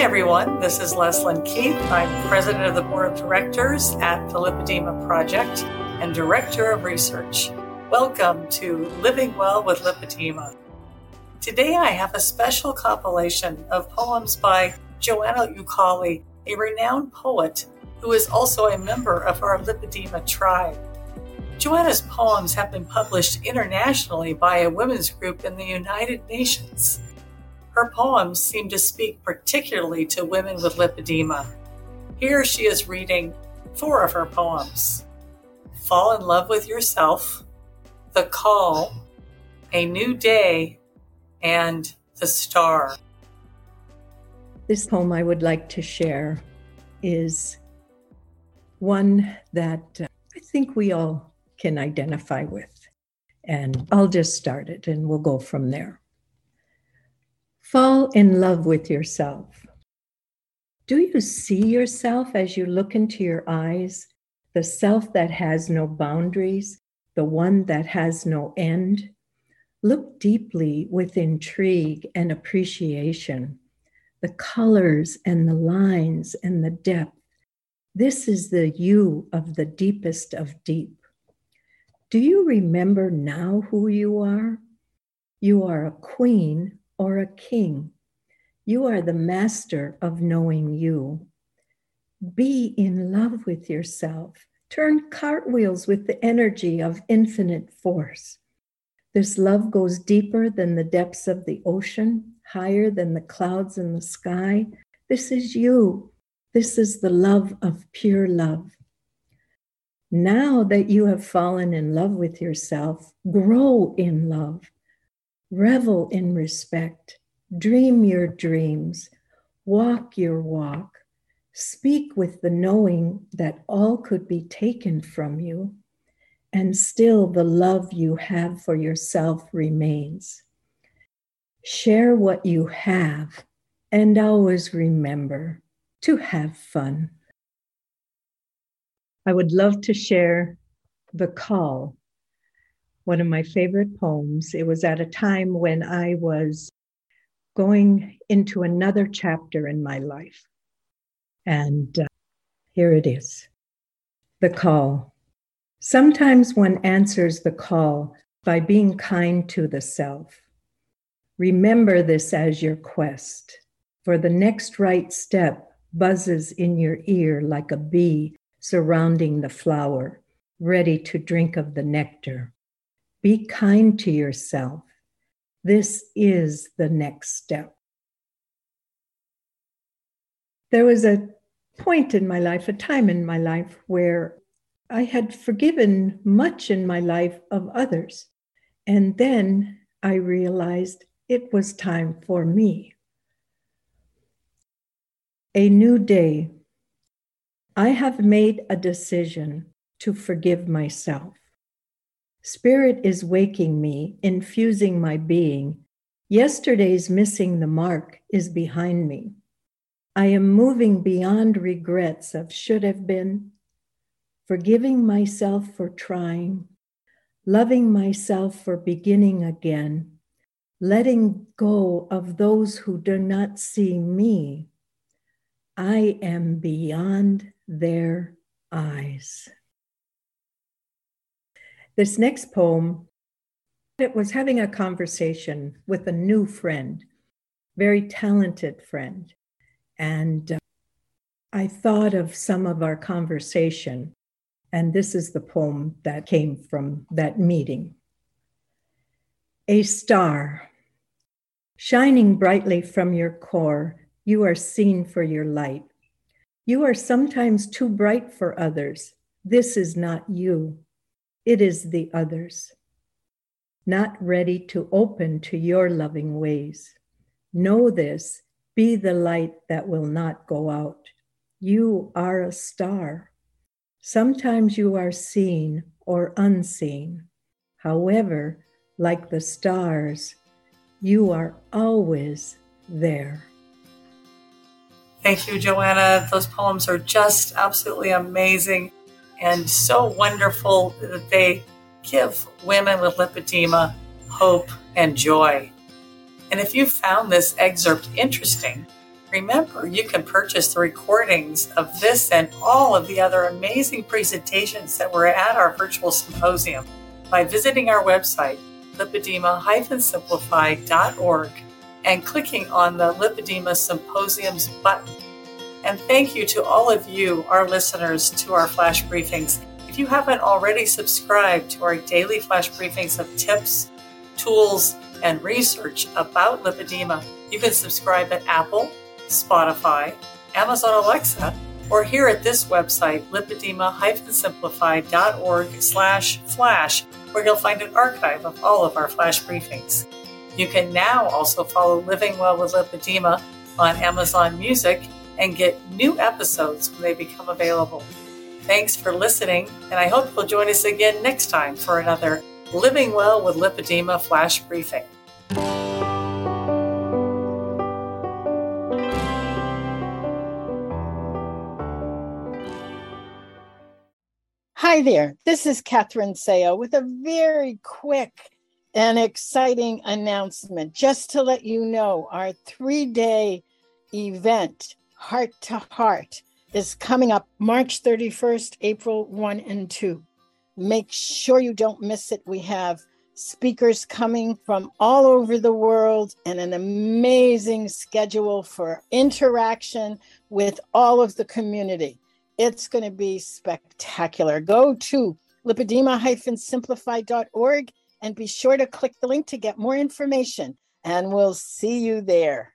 Everyone. This is Leslyn Keith. I'm president of the board of directors at the Lipedema Project and director of research. Welcome to Living Well with Lipedema. Today, I have a special compilation of poems by Joanna Ukali, a renowned poet who is also a member of our Lipedema tribe. Joanna's poems have been published internationally by a women's group in the United Nations. Her poems seem to speak particularly to women with lipedema. Here she is reading four of her poems Fall in Love with Yourself, The Call, A New Day, and The Star. This poem I would like to share is one that uh, I think we all can identify with. And I'll just start it and we'll go from there. Fall in love with yourself. Do you see yourself as you look into your eyes, the self that has no boundaries, the one that has no end? Look deeply with intrigue and appreciation, the colors and the lines and the depth. This is the you of the deepest of deep. Do you remember now who you are? You are a queen or a king. You are the master of knowing you. Be in love with yourself. Turn cartwheels with the energy of infinite force. This love goes deeper than the depths of the ocean, higher than the clouds in the sky. This is you. This is the love of pure love. Now that you have fallen in love with yourself, grow in love. Revel in respect, dream your dreams, walk your walk, speak with the knowing that all could be taken from you, and still the love you have for yourself remains. Share what you have, and always remember to have fun. I would love to share The Call one of my favorite poems. It was at a time when I was going into another chapter in my life. And uh, here it is The Call. Sometimes one answers the call by being kind to the self. Remember this as your quest, for the next right step buzzes in your ear like a bee surrounding the flower, ready to drink of the nectar. Be kind to yourself. This is the next step. There was a point in my life, a time in my life where I had forgiven much in my life of others. And then I realized it was time for me. A new day. I have made a decision to forgive myself. Spirit is waking me, infusing my being. Yesterday's missing the mark is behind me. I am moving beyond regrets of should have been, forgiving myself for trying, loving myself for beginning again, letting go of those who do not see me. I am beyond their eyes. This next poem, it was having a conversation with a new friend, very talented friend. And uh, I thought of some of our conversation, and this is the poem that came from that meeting. A star, shining brightly from your core, you are seen for your light. You are sometimes too bright for others. This is not you. It is the others, not ready to open to your loving ways. Know this, be the light that will not go out. You are a star. Sometimes you are seen or unseen. However, like the stars, you are always there. Thank you, Joanna. Those poems are just absolutely amazing and so wonderful that they give women with lipedema hope and joy. And if you found this excerpt interesting, Remember, you can purchase the recordings of this and all of the other amazing presentations that were at our virtual symposium by visiting our website, lipedema-simplified.org, and clicking on the Lipedema Symposiums button. And thank you to all of you, our listeners, to our flash briefings. If you haven't already subscribed to our daily flash briefings of tips, tools, and research about lipedema, you can subscribe at Apple, Spotify, Amazon Alexa, or here at this website, lipedema-simplified.org slash flash, where you'll find an archive of all of our flash briefings. You can now also follow Living Well with Lipedema on Amazon Music and get new episodes when they become available. Thanks for listening, and I hope you'll join us again next time for another Living Well with Lipedema flash briefing. Hi there, this is Catherine Seo with a very quick and exciting announcement just to let you know our three day event, Heart to Heart, is coming up March 31st, April 1 and 2. Make sure you don't miss it. We have speakers coming from all over the world and an amazing schedule for interaction with all of the community. It's going to be spectacular. Go to lipedema-simplified.org and be sure to click the link to get more information. And we'll see you there.